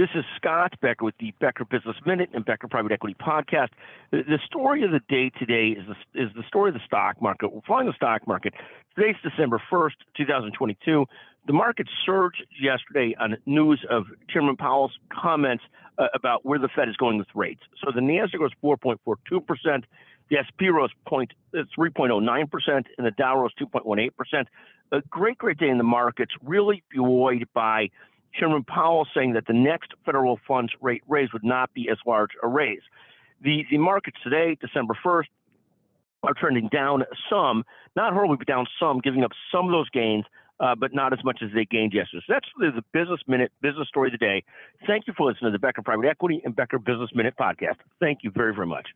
This is Scott Becker with the Becker Business Minute and Becker Private Equity Podcast. The, story of the day today is the, is the story of the stock market. We're flying the stock market. Today's December 1st, 2022. The market surged yesterday on news of Chairman Powell's comments uh, about where the Fed is going with rates. So the NASDAQ was 4.42%. The S&P rose 3.09%, uh, and the Dow rose 2.18%. A great, great day in the markets, really buoyed by Chairman Powell saying that the next federal funds rate raise would not be as large a raise. The, the markets today, December 1st, are trending down some, not horribly, but down some, giving up some of those gains, uh, but not as much as they gained yesterday. So that's the, the Business Minute business story of the day. Thank you for listening to the Becker Private Equity and Becker Business Minute podcast. Thank you very, very much.